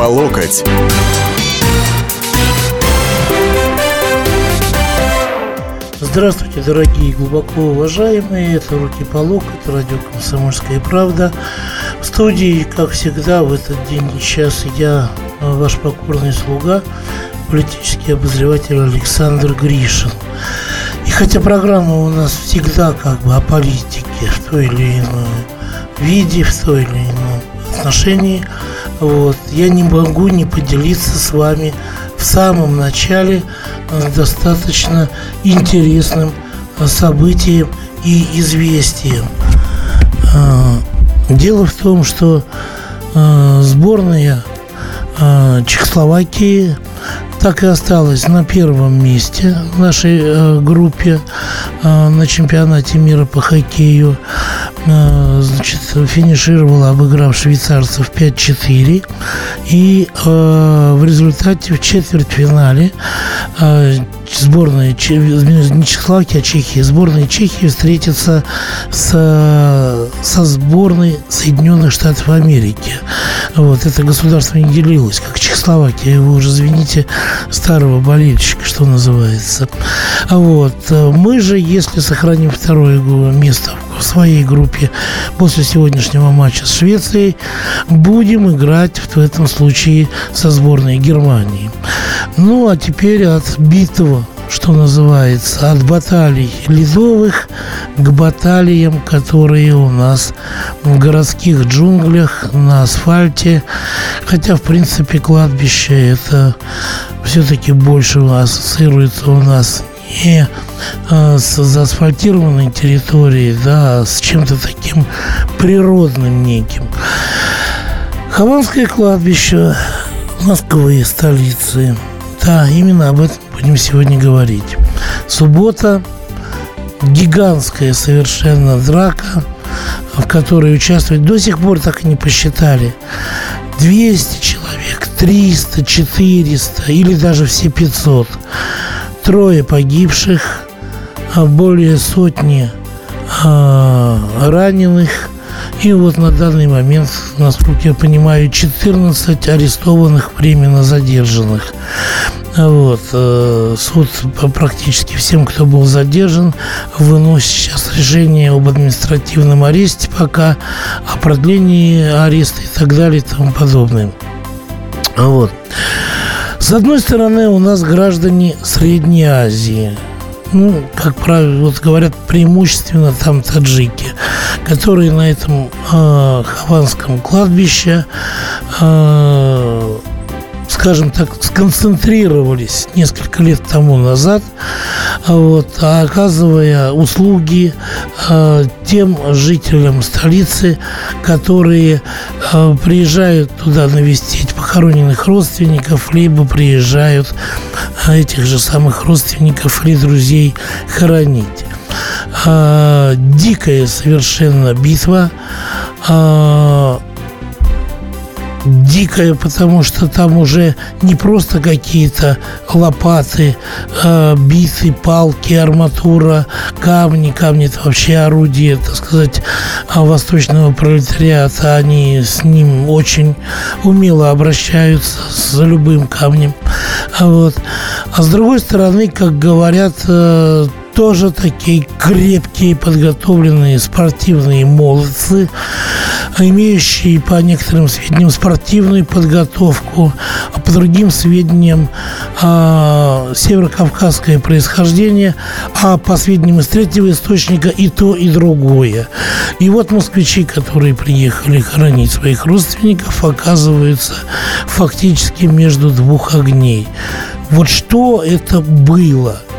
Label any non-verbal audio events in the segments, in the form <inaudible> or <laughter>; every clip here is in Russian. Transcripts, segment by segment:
по локоть. Здравствуйте, дорогие и глубоко уважаемые. Это «Руки по локоть», радио «Комсомольская правда». В студии, как всегда, в этот день и час я, ваш покорный слуга, политический обозреватель Александр Гришин. И хотя программа у нас всегда как бы о политике в той или иной виде, в той или ином отношении, вот, я не могу не поделиться с вами в самом начале э, достаточно интересным э, событием и известием. Э, дело в том, что сборная Чехословакии так и осталась на первом месте в нашей группе на чемпионате мира по хоккею. Э, значит, финишировала, обыграв швейцарцев 5-4. И э, в результате в четвертьфинале сборная не Чехословакии, а Чехии, сборная Чехии встретится с, со сборной Соединенных Штатов Америки. Вот, это государство не делилось, как Чехословакия. Вы уже, извините, старого болельщика, что называется. Вот. Мы же, если сохраним второе место в своей группе после сегодняшнего матча с Швецией, будем играть в этом случае со сборной Германии. Ну, а теперь от битвы что называется, от баталий ледовых к баталиям, которые у нас в городских джунглях, на асфальте. Хотя, в принципе, кладбище это все-таки больше ассоциируется у нас не а, с заасфальтированной территорией, да, а с чем-то таким природным неким. Хованское кладбище Москвы, столицы. Да, именно об этом будем сегодня говорить. Суббота, гигантская совершенно драка, в которой участвуют, до сих пор так и не посчитали, 200 человек, 300, 400 или даже все 500. Трое погибших, а более сотни а, раненых – и вот на данный момент, насколько я понимаю, 14 арестованных временно задержанных. Вот. Э, суд практически всем, кто был задержан, выносит сейчас решение об административном аресте пока, о продлении ареста и так далее и тому подобное. Вот. С одной стороны, у нас граждане Средней Азии – ну, как правило, вот говорят преимущественно там таджики, которые на этом э, хаванском кладбище э, скажем так, сконцентрировались несколько лет тому назад, вот, а оказывая услуги э, тем жителям столицы, которые э, приезжают туда навестить похороненных родственников, либо приезжают этих же самых родственников или друзей хоронить. Э, дикая совершенно битва. Э, дикая, потому что там уже не просто какие-то лопаты, э, биты, палки, арматура, камни. Камни – это вообще орудие, так сказать, восточного пролетариата. Они с ним очень умело обращаются с любым камнем. Вот. А с другой стороны, как говорят, э, тоже такие крепкие, подготовленные спортивные молодцы, имеющие по некоторым сведениям спортивную подготовку, а по другим сведениям э, северокавказское происхождение, а по сведениям из третьего источника и то, и другое. И вот москвичи, которые приехали хоронить своих родственников, оказываются фактически между двух огней. Вот что это было –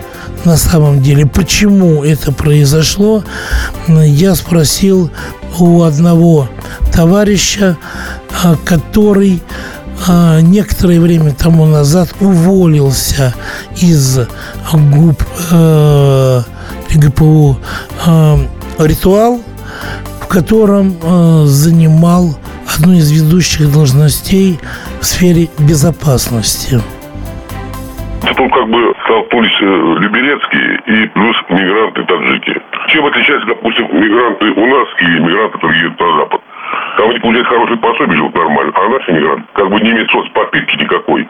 на самом деле. Почему это произошло, я спросил у одного товарища, а, который а, некоторое время тому назад уволился из ГУП э, ГПУ э, «Ритуал», в котором э, занимал одну из ведущих должностей в сфере безопасности тут как бы столкнулись э, люберецкие и плюс мигранты-таджики. Чем отличаются, допустим, мигранты у нас и мигранты, которые едут на Запад? Там они получают хорошие пособия, живут нормально. А наш иммигрант как бы не имеет соцподпитки никакой.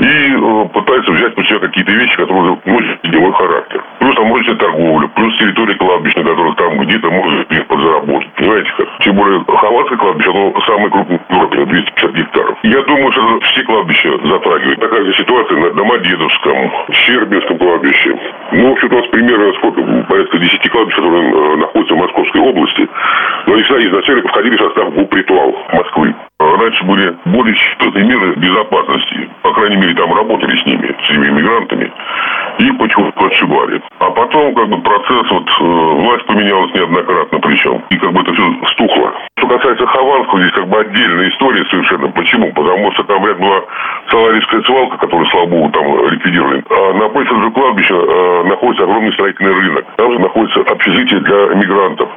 И э, пытается взять по себя какие-то вещи, которые носят деловой характер. Плюс там может торговля, плюс территория кладбищ, на там где-то может подзаработать. Понимаете как? Тем более Хованское кладбище, оно самое крупное в Европе, 250 гектаров. Я думаю, что все кладбища затрагивает. Такая же ситуация на Домодедовском, Щербинском кладбище. Ну, в общем-то, у нас примерно сколько, порядка 10 кладбищ, которые э, находятся в Московской области. Но они всегда изначально входили в состав ГУП «Ритуал» Москвы. Раньше были более серьезные меры безопасности. По крайней мере, там работали с ними, с этими иммигрантами. И почему-то отшибали. А потом, как бы, процесс, вот, э, власть поменялась неоднократно причем. И как бы это все стухло. Что касается Хованского, здесь как бы отдельная история совершенно. Почему? Потому что там рядом была Саларийская свалка, которую, слава богу, там ликвидировали. А напротив же кладбища э, находится огромный строительный рынок. Там же находится общежитие для мигрантов.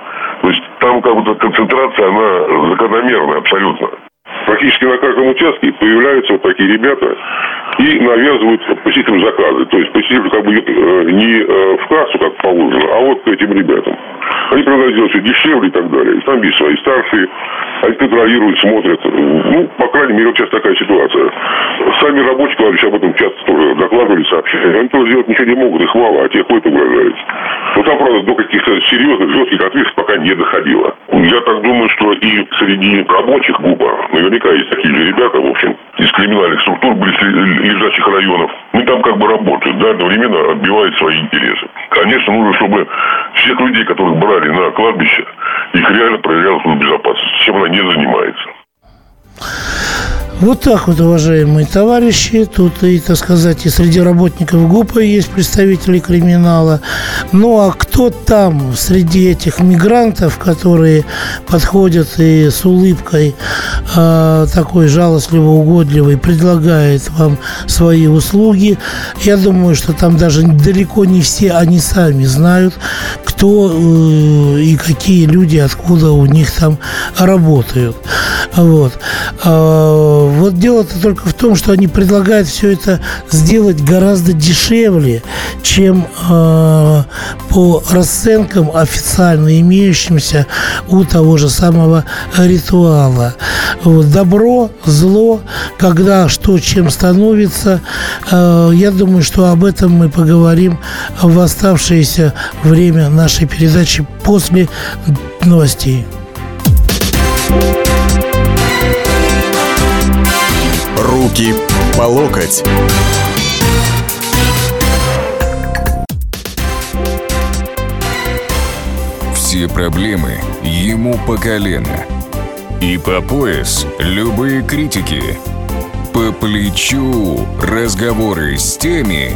То есть там как бы концентрация, она закономерная абсолютно практически на каждом участке появляются вот такие ребята и навязывают посетителям заказы. То есть посетитель как бы э, не э, в кассу, как положено, а вот к этим ребятам. Они предлагают сделать все дешевле и так далее. И там есть свои старшие, они контролируют, смотрят. Ну, по крайней мере, вот сейчас такая ситуация. Сами рабочие кладбища об этом часто тоже докладывали, сообщали. Они тоже сделать ничего не могут, их мало, а те ходят угрожают. Но там, правда, до каких-то серьезных, жестких ответов пока не доходило. Я так думаю, что и среди рабочих ГУПа наверняка есть такие же ребята, в общем, из криминальных структур, лежащих районов. Ну, там как бы работают, да, одновременно отбивают свои интересы. Конечно, нужно, чтобы всех людей, которых брали на кладбище, их реально проверяла служба безопасности, чем она не занимается. Вот так вот, уважаемые товарищи, тут и, так сказать, и среди работников ГУПа есть представители криминала. Ну, а кто там среди этих мигрантов, которые подходят и с улыбкой э, такой жалостливо угодливой предлагает вам свои услуги, я думаю, что там даже далеко не все они сами знают, кто э, и какие люди, откуда у них там работают. Вот. Э, вот дело-то только в том, что они предлагают все это сделать гораздо дешевле, чем э, по расценкам официально имеющимся у того же самого ритуала. Вот, добро, зло, когда что чем становится, э, я думаю, что об этом мы поговорим в оставшееся время нашей передачи после новостей. Руки по локоть. Все проблемы ему по колено. И по пояс любые критики. По плечу разговоры с теми,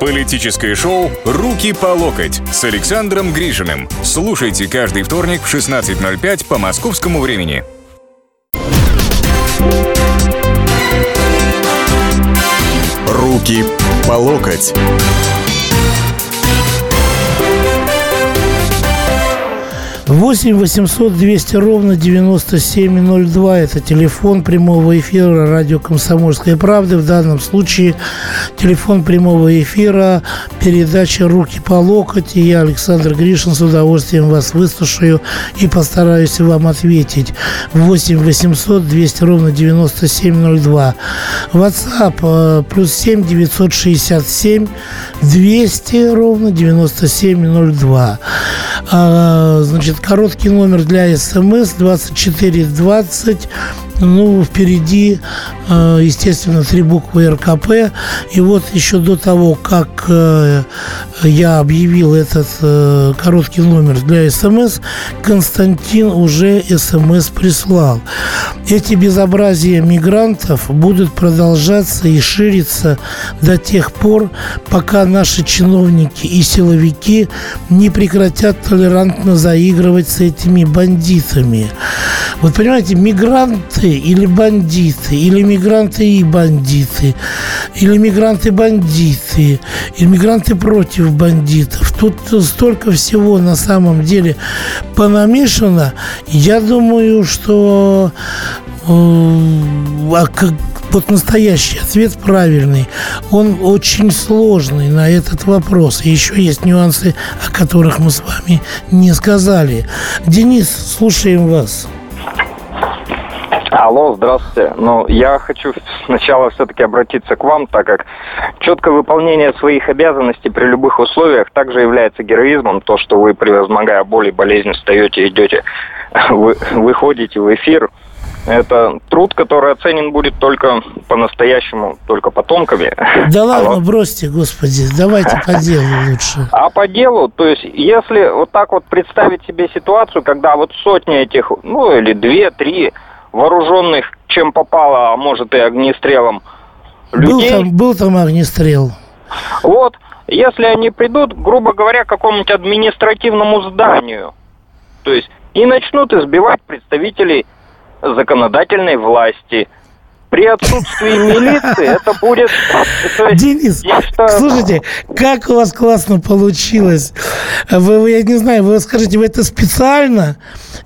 Политическое шоу «Руки по локоть» с Александром Гришиным. Слушайте каждый вторник в 16.05 по московскому времени. Руки по локоть. 8 800 200 ровно 9702. Это телефон прямого эфира радио «Комсомольская правда». В данном случае телефон прямого эфира передача «Руки по локоть». И я, Александр Гришин, с удовольствием вас выслушаю и постараюсь вам ответить. 8 800 200 ровно 9702. WhatsApp э, плюс 7 967 200 ровно 9702. А, значит, короткий номер для СМС 2420 ну, впереди, э, естественно, три буквы РКП. И вот еще до того, как э, я объявил этот э, короткий номер для СМС, Константин уже СМС прислал. Эти безобразия мигрантов будут продолжаться и шириться до тех пор, пока наши чиновники и силовики не прекратят толерантно заигрывать с этими бандитами. Вот понимаете, мигранты или бандиты, или мигранты и бандиты, или мигранты-бандиты, или мигранты против бандитов. Тут столько всего на самом деле понамешано. Я думаю, что э, а как, вот настоящий ответ правильный. Он очень сложный на этот вопрос. И еще есть нюансы, о которых мы с вами не сказали. Денис, слушаем вас. Алло, здравствуйте. Ну, я хочу сначала все-таки обратиться к вам, так как четкое выполнение своих обязанностей при любых условиях также является героизмом. То, что вы, превозмогая боль и болезнь, встаете, идете, вы, выходите в эфир – это труд, который оценен будет только по-настоящему, только потомками. Да ладно, Алло. бросьте, господи, давайте по <laughs> делу лучше. А по делу, то есть, если вот так вот представить себе ситуацию, когда вот сотни этих, ну или две-три вооруженных, чем попало, а может и огнестрелом, людей... Был там, был там огнестрел. Вот, если они придут, грубо говоря, к какому-нибудь административному зданию, то есть, и начнут избивать представителей законодательной власти. При отсутствии милиции это будет... Денис, слушайте, как у вас классно получилось. Вы, вы, я не знаю, вы скажите, вы это специально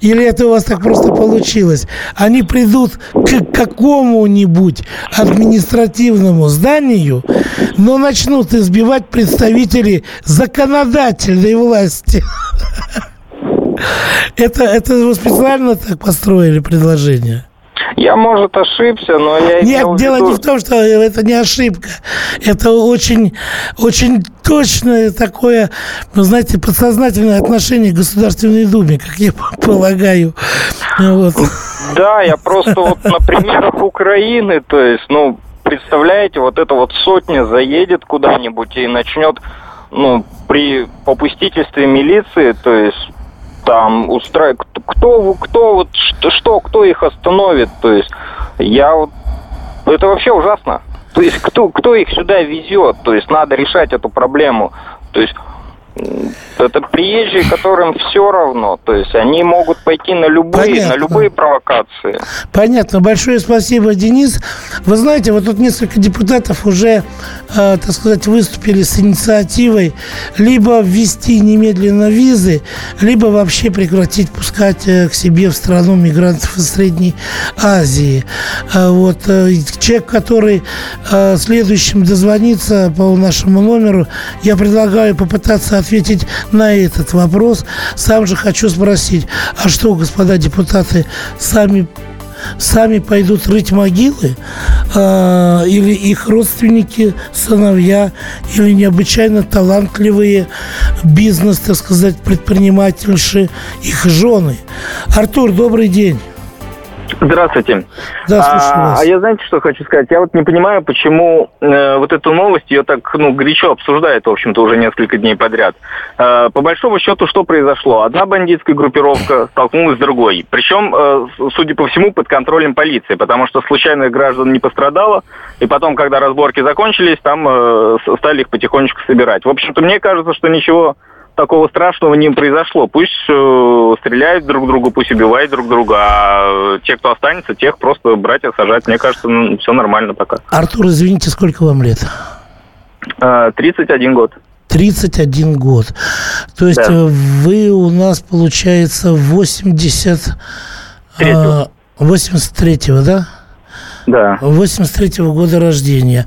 или это у вас так просто получилось? Они придут к какому-нибудь административному зданию, но начнут избивать представителей законодательной власти. <laughs> Это, это вы специально так построили предложение? Я, может, ошибся, но я... Нет, дело виду... не в том, что это не ошибка. Это очень, очень точное такое, вы знаете, подсознательное отношение к Государственной Думе, как я полагаю. Вот. Да, я просто вот на примерах Украины, то есть, ну, представляете, вот эта вот сотня заедет куда-нибудь и начнет, ну, при попустительстве милиции, то есть там устраивать, кто, кто вот что, что, кто их остановит, то есть я вот, это вообще ужасно. То есть кто, кто их сюда везет, то есть надо решать эту проблему. То есть это приезжие, которым все равно. То есть они могут пойти на любые, Понятно. на любые провокации. Понятно. Большое спасибо, Денис. Вы знаете, вот тут несколько депутатов уже, э, так сказать, выступили с инициативой либо ввести немедленно визы, либо вообще прекратить пускать э, к себе в страну мигрантов из Средней Азии. Э, вот э, человек, который э, следующим дозвонится по нашему номеру, я предлагаю попытаться ответить на этот вопрос. Сам же хочу спросить, а что, господа депутаты, сами сами пойдут рыть могилы, э, или их родственники, сыновья, или необычайно талантливые бизнес, так сказать, предпринимательши, их жены. Артур, добрый день. Здравствуйте. Да, а, а я знаете, что хочу сказать? Я вот не понимаю, почему э, вот эту новость ее так ну, горячо обсуждают, в общем-то, уже несколько дней подряд. Э, по большому счету, что произошло? Одна бандитская группировка столкнулась с другой. Причем, э, судя по всему, под контролем полиции, потому что случайных граждан не пострадало. И потом, когда разборки закончились, там э, стали их потихонечку собирать. В общем-то, мне кажется, что ничего такого страшного не произошло. Пусть э, стреляют друг друга, пусть убивают друг друга, а те, кто останется, тех просто брать и сажать. Мне кажется, ну, все нормально пока. Артур, извините, сколько вам лет? 31 э, год. 31 год. То есть да. Э, вы у нас, получается, 80... 83-го, да? Да. 83-го года рождения.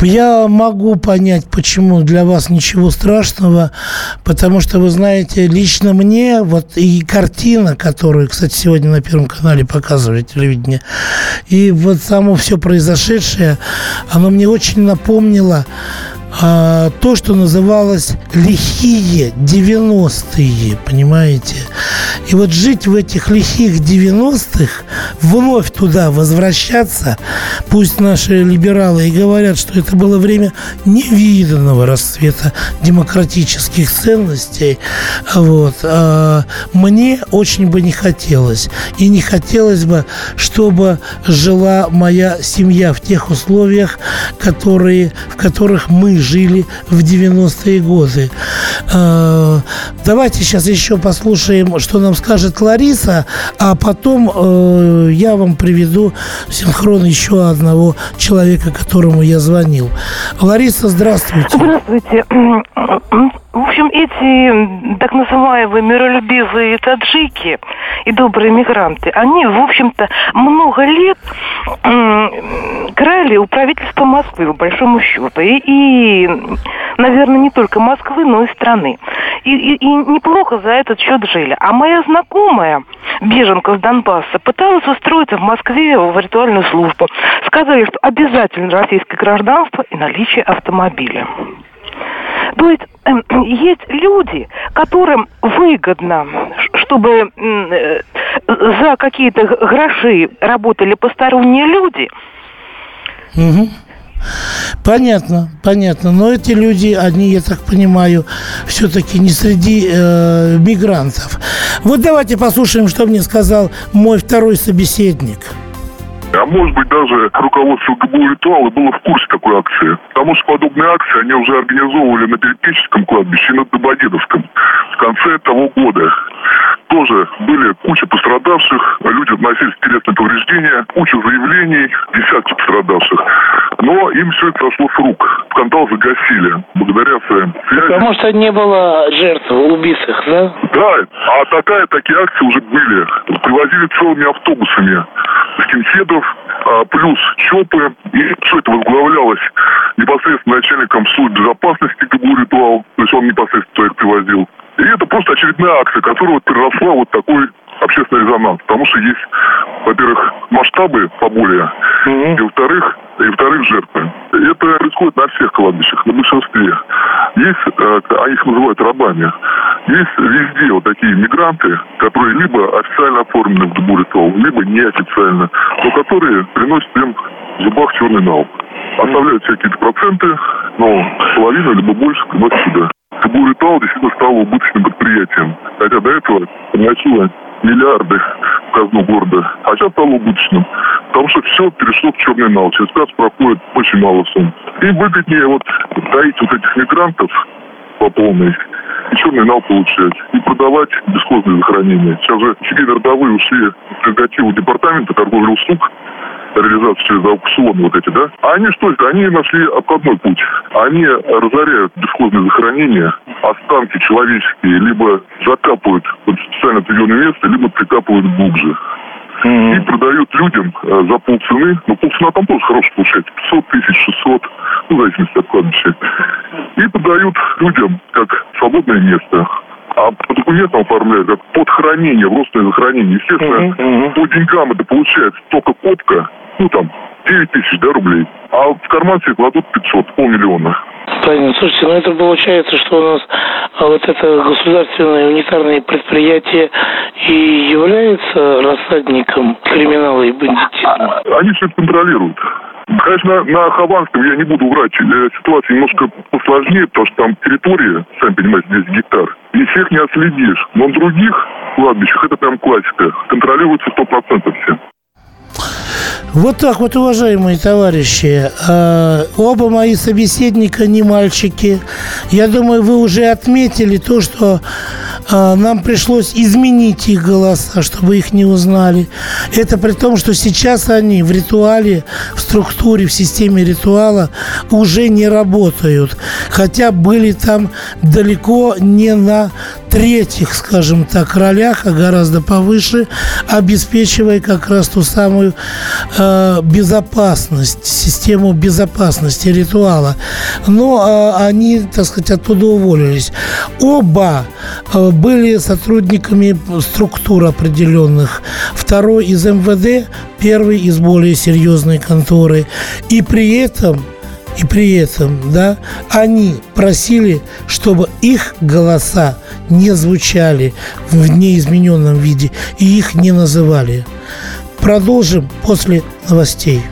Я могу понять, почему для вас ничего страшного, потому что, вы знаете, лично мне, вот и картина, которую, кстати, сегодня на Первом канале показывает телевидение, и вот само все произошедшее, оно мне очень напомнило а, то, что называлось лихие 90-е, понимаете? И вот жить в этих лихих 90-х вновь туда возвращаться, пусть наши либералы и говорят, что это было время невиданного расцвета демократических ценностей, вот, а мне очень бы не хотелось. И не хотелось бы, чтобы жила моя семья в тех условиях, которые, в которых мы жили в 90-е годы. А, давайте сейчас еще послушаем, что нам скажет Лариса, а потом э, я вам приведу синхрон еще одного человека, которому я звонил. Лариса, здравствуйте. Здравствуйте. В общем, эти так называемые миролюбивые таджики и добрые мигранты, они, в общем-то, много лет крали у правительства Москвы, по большому счету. И, и, наверное, не только Москвы, но и страны. И, и, и неплохо за этот счет жили. А моя знакомая, беженка с Донбасса, пыталась устроиться в Москве в ритуальную службу. Сказали, что обязательно российское гражданство и наличие автомобиля. То есть э, есть люди, которым выгодно, чтобы э, за какие-то гроши работали посторонние люди. Угу. Понятно, понятно. Но эти люди, они, я так понимаю, все-таки не среди э, мигрантов. Вот давайте послушаем, что мне сказал мой второй собеседник. А может быть, даже руководство ГБУ «Ритуала» было в курсе такой акции. Потому что подобные акции они уже организовывали на Перепеческом кладбище и на Дободедовском в конце того года. Тоже были куча пострадавших, люди относились к телесным повреждениям, куча заявлений, десятки пострадавших. Но им все это сошло с рук. Скандал загасили благодаря своим связям. Потому что не было жертв убитых, да? Да, а такая, такие акции уже были. Привозили целыми автобусами скинхедов, а, плюс ЧОПы. И все это возглавлялось непосредственно начальником службы безопасности ГБУ «Ритуал». То есть он непосредственно их привозил. И это просто очередная акция, которая вот переросла вот такой общественный резонанс. Потому что есть, во-первых, масштабы поболее, mm-hmm. и во-вторых, и во-вторых, жертвы. Это происходит на всех кладбищах, на большинстве. Есть, э, они их называют рабами, есть везде вот такие мигранты, которые либо официально оформлены в Дубуритол, либо неофициально, но которые приносят им в зубах черный нал. Оставляют все какие-то проценты, но половину либо больше приносят сюда. Дубуритол действительно стало убыточным предприятием. Хотя до этого приносило миллиарды в казну города, а сейчас стало убыточным. Потому что все перешло в черный нал. Через газ проходит очень мало сумм. И выгоднее вот таить вот этих мигрантов по полной и черный нал получать, и продавать бесхозные захоронения. Сейчас же четыре родовые ушли в прерогативу департамента торговли услуг, реализацию через аукцион вот эти, да? А они что это? Они нашли обходной путь. Они разоряют бесхозные захоронения, останки человеческие, либо закапывают в специально определенное место, либо прикапывают глубже. Mm-hmm. И продают людям э, за полцены, ну полцена там тоже хорошая получается, 500 тысяч, 600, ну, в зависимости от кладбища. И продают людям как свободное место а по документам оформляют как под хранение, в родственное захоронение. Естественно, uh-huh, по деньгам это получается только копка, ну там, 9 тысяч да, рублей, а в карман себе кладут 500, полмиллиона. Понятно. Слушайте, ну это получается, что у нас а, вот это государственное унитарное предприятие и является рассадником криминала и бандитизма? Они все это контролируют. Конечно, на Хованском я не буду врать. Э, ситуация немножко посложнее, потому что там территория, сами понимаете, 10 гектар. И всех не отследишь. Но на других кладбищах это прям классика. Контролируется 100% все. Вот так вот, уважаемые товарищи, э, оба мои собеседника не мальчики. Я думаю, вы уже отметили то, что нам пришлось изменить их голоса, чтобы их не узнали. Это при том, что сейчас они в ритуале, в структуре, в системе ритуала уже не работают. Хотя были там далеко не на третьих, скажем так, ролях, а гораздо повыше, обеспечивая как раз ту самую э, безопасность, систему безопасности ритуала. Но э, они, так сказать, оттуда уволились. Оба э, были сотрудниками структур определенных. Второй из МВД, первый из более серьезной конторы. И при этом и при этом, да, они просили, чтобы их голоса не звучали в неизмененном виде и их не называли. Продолжим после новостей.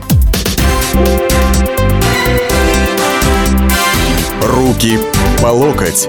Руки по локоть.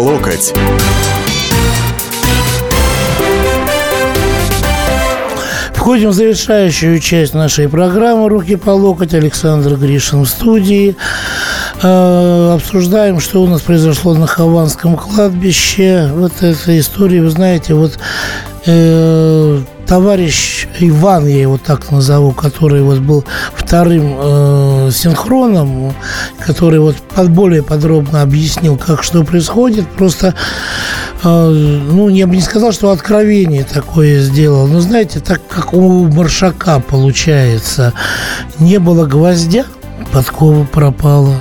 Локоть. Входим в завершающую часть нашей программы «Руки по локоть». Александр Гришин в студии. Э, обсуждаем, что у нас произошло на Хованском кладбище. Вот эта история, вы знаете, вот э, товарищ Иван, я его так назову, который вот был вторым э, синхроном, который вот под, более подробно объяснил, как что происходит, просто, э, ну, я бы не сказал, что откровение такое сделал, но, знаете, так как у Маршака получается, не было гвоздя, подкова пропала,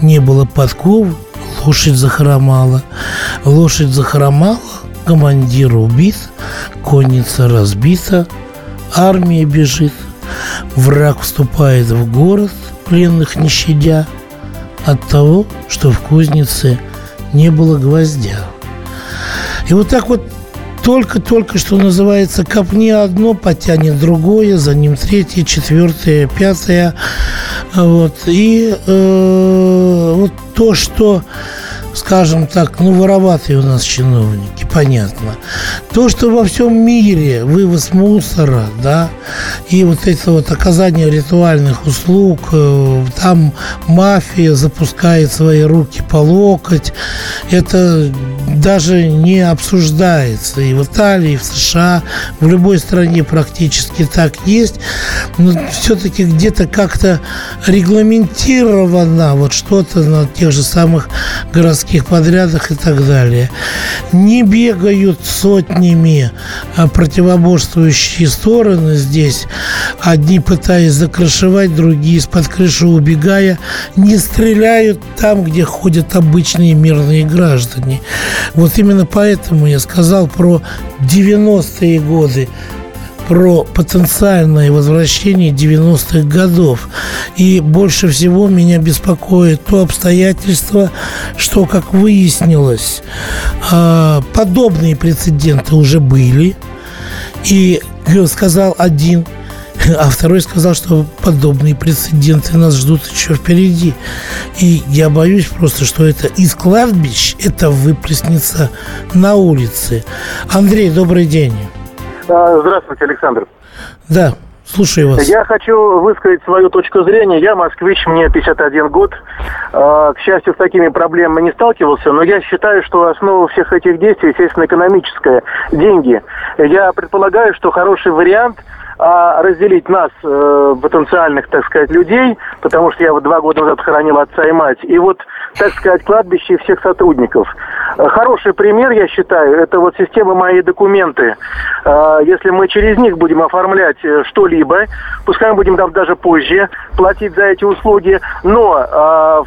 не было подковы, лошадь захромала, лошадь захромала, командир убит, конница разбита, армия бежит, враг вступает в город, пленных не щадя, от того, что в кузнице не было гвоздя. И вот так вот только-только, что называется, копни одно, потянет другое, за ним третье, четвертое, пятое. Вот. И э, вот то, что скажем так, ну, вороватые у нас чиновники, понятно. То, что во всем мире вывоз мусора, да, и вот это вот оказание ритуальных услуг, э, там мафия запускает свои руки по локоть, это даже не обсуждается. И в Италии, и в США, в любой стране практически так есть. Но все-таки где-то как-то регламентировано вот что-то на тех же самых городских подрядах и так далее. Не бегают сотнями а противоборствующие стороны здесь, одни пытаясь закрашивать, другие из-под крыши убегая, не стреляют там, где ходят обычные мирные граждане. Вот именно поэтому я сказал про 90-е годы, про потенциальное возвращение 90-х годов. И больше всего меня беспокоит то обстоятельство, что, как выяснилось, а, подобные прецеденты уже были. И сказал один <laughs> а второй сказал, что подобные прецеденты нас ждут еще впереди. И я боюсь просто, что это из кладбищ это выплеснется на улице. Андрей, добрый день. А, здравствуйте, Александр. Да, Слушаю вас. Я хочу высказать свою точку зрения. Я москвич, мне 51 год. А, к счастью, с такими проблемами не сталкивался, но я считаю, что основа всех этих действий, естественно, экономическая. Деньги. Я предполагаю, что хороший вариант – а разделить нас, э, потенциальных, так сказать, людей, потому что я вот два года назад хоронил отца и мать, и вот, так сказать, кладбище всех сотрудников. Э, хороший пример, я считаю, это вот система «Мои документы». Э, если мы через них будем оформлять э, что-либо, пускай мы будем там даже позже платить за эти услуги, но,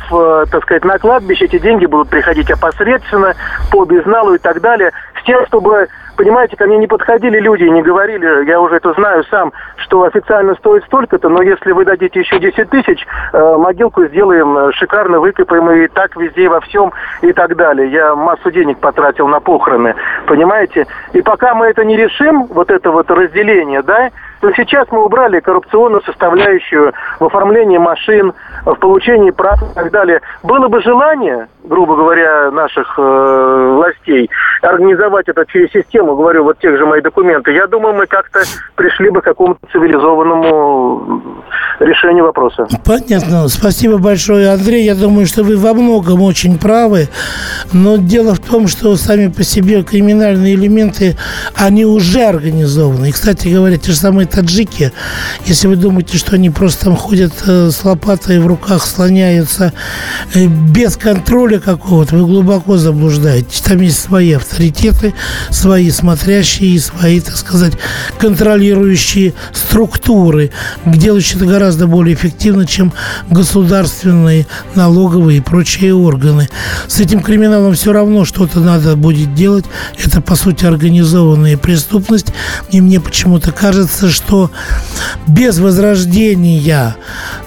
так сказать, на кладбище эти деньги будут приходить опосредственно, по безналу и так далее, с тем, чтобы понимаете, ко мне не подходили люди не говорили, я уже это знаю сам, что официально стоит столько-то, но если вы дадите еще 10 тысяч, э, могилку сделаем, э, шикарно выкопаем и так везде, во всем и так далее. Я массу денег потратил на похороны, понимаете? И пока мы это не решим, вот это вот разделение, да, то сейчас мы убрали коррупционную составляющую в оформлении машин, в получении прав и так далее. Было бы желание, грубо говоря, наших э, властей организовать это через систему, говорю, вот тех же мои документы, я думаю, мы как-то пришли бы к какому-то цивилизованному решению вопроса. Понятно. Спасибо большое, Андрей. Я думаю, что вы во многом очень правы. Но дело в том, что сами по себе криминальные элементы, они уже организованы. И, кстати говоря, те же самые таджики, если вы думаете, что они просто там ходят э, с лопатой в руках, слоняются э, без контроля какого-то, вы глубоко заблуждаетесь. Там есть свои авторитеты, свои смотрящие и свои, так сказать, контролирующие структуры, делающие это гораздо более эффективно, чем государственные, налоговые и прочие органы. С этим криминалом все равно что-то надо будет делать. Это, по сути, организованная преступность. И мне почему-то кажется, что без возрождения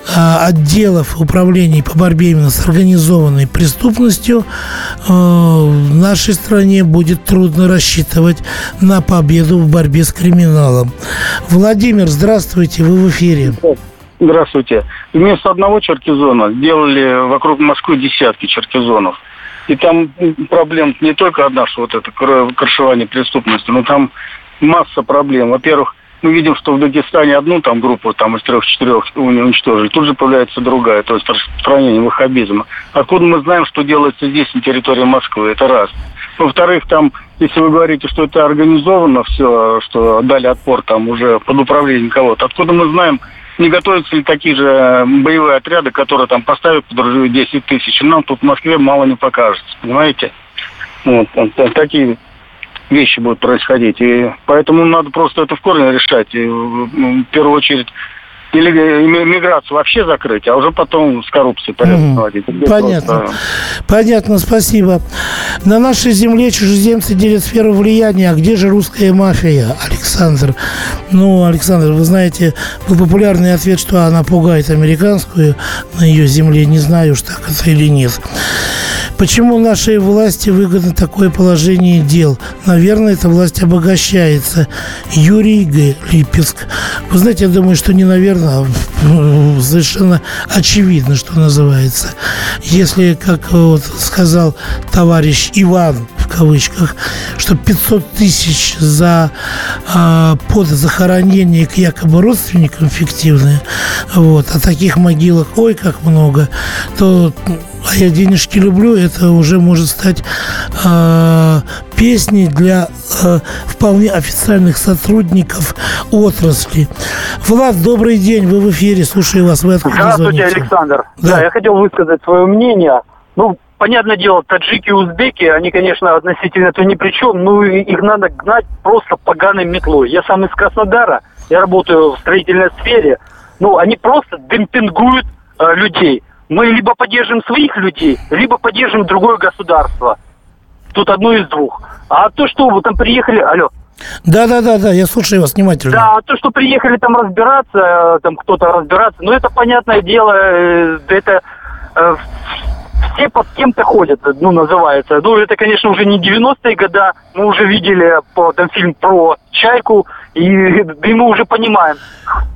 отделов управлений по борьбе именно с организованной преступностью а, в нашей стране будет трудно рассчитывать на победу в борьбе с криминалом. Владимир, здравствуйте, вы в эфире. Здравствуйте. Вместо одного черкизона сделали вокруг Москвы десятки черкизонов. И там проблем не только одна, что вот это крышевание преступности, но там масса проблем. Во-первых, мы видим, что в Дагестане одну там группу там из трех-четырех уничтожили, тут же появляется другая, то есть распространение ваххабизма. Откуда мы знаем, что делается здесь, на территории Москвы? Это раз. Во-вторых, там, если вы говорите, что это организовано все, что дали отпор там уже под управлением кого-то, откуда мы знаем, не готовятся ли такие же боевые отряды, которые там поставят под ружье 10 тысяч? Нам тут в Москве мало не покажется, понимаете? Вот, вот такие вещи будут происходить. И поэтому надо просто это в корне решать. И, в первую очередь или миграцию вообще закрыть, а уже потом с коррупцией порядок наводить. Понятно. Просто... Понятно, спасибо. На нашей земле чужеземцы делят сферу влияния. А где же русская мафия, Александр? Ну, Александр, вы знаете, был популярный ответ, что она пугает американскую на ее земле. Не знаю, уж так это или нет. Почему нашей власти выгодно такое положение дел? Наверное, эта власть обогащается. Юрий Г. Липецк. Вы знаете, я думаю, что не наверное, а совершенно очевидно, что называется. Если, как вот сказал товарищ Иван, кавычках, что 500 тысяч за э, под захоронение к якобы родственникам фиктивные, вот, а таких могилах ой как много, то а я денежки люблю, это уже может стать э, песней для э, вполне официальных сотрудников отрасли. Влад, добрый день, вы в эфире, слушаю вас. Вы Здравствуйте, звоните? Александр. Да. да, я хотел высказать свое мнение. Ну, понятное дело, таджики и узбеки, они, конечно, относительно этого ни при чем, но их надо гнать просто поганой метлой. Я сам из Краснодара, я работаю в строительной сфере, ну, они просто демпингуют э, людей мы либо поддержим своих людей, либо поддержим другое государство. Тут одно из двух. А то, что вы там приехали... Алло. Да, да, да, да, я слушаю вас внимательно. Да, а то, что приехали там разбираться, э, там кто-то разбираться, ну это понятное дело, э, это э, все под кем-то ходят, ну, называется. Ну, это, конечно, уже не 90-е годы, мы уже видели по, там, фильм про Чайку, и, и мы уже понимаем,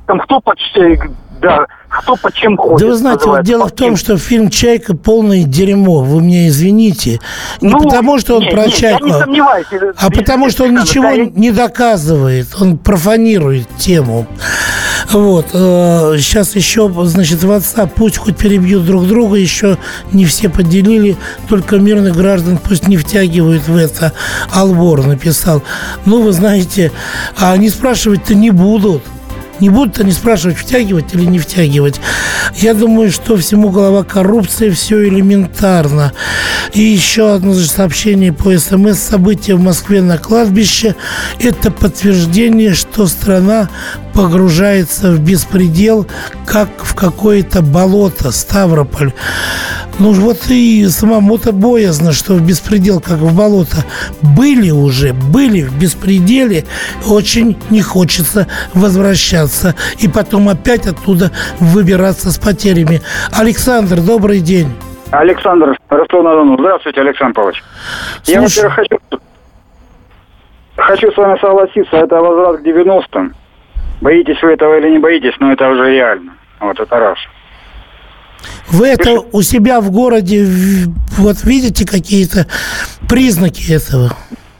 там кто почти да, кто по чем ходит. Да вы знаете, вот дело в том, что фильм «Чайка» полное дерьмо, вы мне извините. Не ну, потому, что он не, про не, Чайку, а потому, что он ничего да, не доказывает, он профанирует тему. Вот. Сейчас э, еще, значит, в WhatsApp пусть хоть перебьют друг друга, еще не все поделили, только мирных граждан пусть не втягивают в это. Албор написал. Ну, вы знаете, а они спрашивать-то не будут. Не будут они спрашивать, втягивать или не втягивать. Я думаю, что всему голова коррупции, все элементарно. И еще одно сообщение по СМС. События в Москве на кладбище – это подтверждение, что страна погружается в беспредел, как в какое-то болото, Ставрополь. Ну вот и самому-то боязно, что в беспредел, как в болото. Были уже, были в беспределе, очень не хочется возвращаться. И потом опять оттуда выбираться с потерями. Александр, добрый день. Александр, Ростов-на-Дону. Здравствуйте, Александр Павлович. Слушай. Я, во-первых, хочу, хочу с вами согласиться, это возврат к 90-м. Боитесь вы этого или не боитесь, но это уже реально. Вот это раз. Вы это у себя в городе вот видите какие-то признаки этого?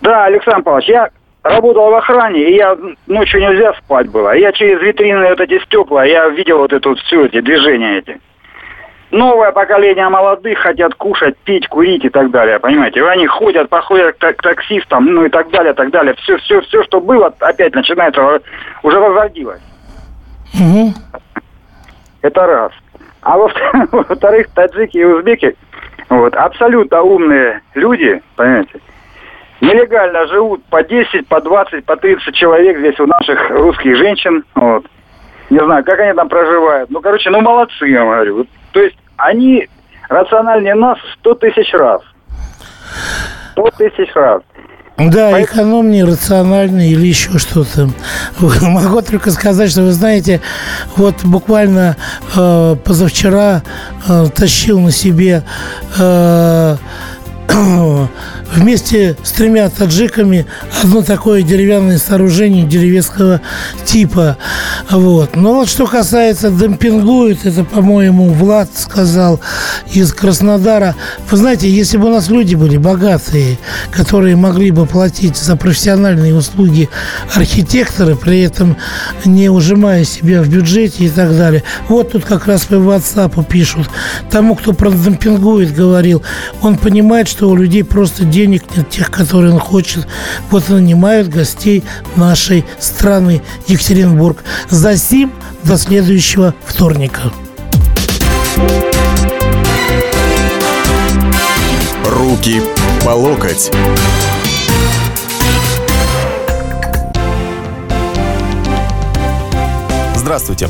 Да, Александр Павлович, я работал в охране, и я ночью нельзя спать было. Я через витрины вот эти стекла, я видел вот это вот все эти движения эти. Новое поколение молодых хотят кушать, пить, курить и так далее, понимаете? И они ходят, походят к таксистам, ну и так далее, так далее. Все, все, все, что было, опять начинается, уже возродилось. Угу. Это раз. А <laughs> во-вторых, таджики и узбеки, вот, абсолютно умные люди, понимаете, нелегально живут по 10, по 20, по 30 человек здесь у наших русских женщин, вот. Не знаю, как они там проживают. Ну, короче, ну молодцы, я говорю. То есть они рациональнее нас сто тысяч раз. Сто тысяч раз. Да, Поэтому... экономнее, рациональнее или еще что-то. <laughs> Могу только сказать, что вы знаете, вот буквально э, позавчера э, тащил на себе э, <clears throat> вместе с тремя таджиками одно такое деревянное сооружение деревенского типа. Вот. Но вот что касается демпингует, это, по-моему, Влад сказал из Краснодара. Вы знаете, если бы у нас люди были богатые, которые могли бы платить за профессиональные услуги архитектора, при этом не ужимая себя в бюджете и так далее. Вот тут как раз по WhatsApp пишут. Тому, кто про демпингует, говорил, он понимает, что у людей просто денег нет, тех, которые он хочет. Вот нанимают гостей нашей страны Екатеринбург. За сим до следующего вторника. Руки по локоть. Здравствуйте.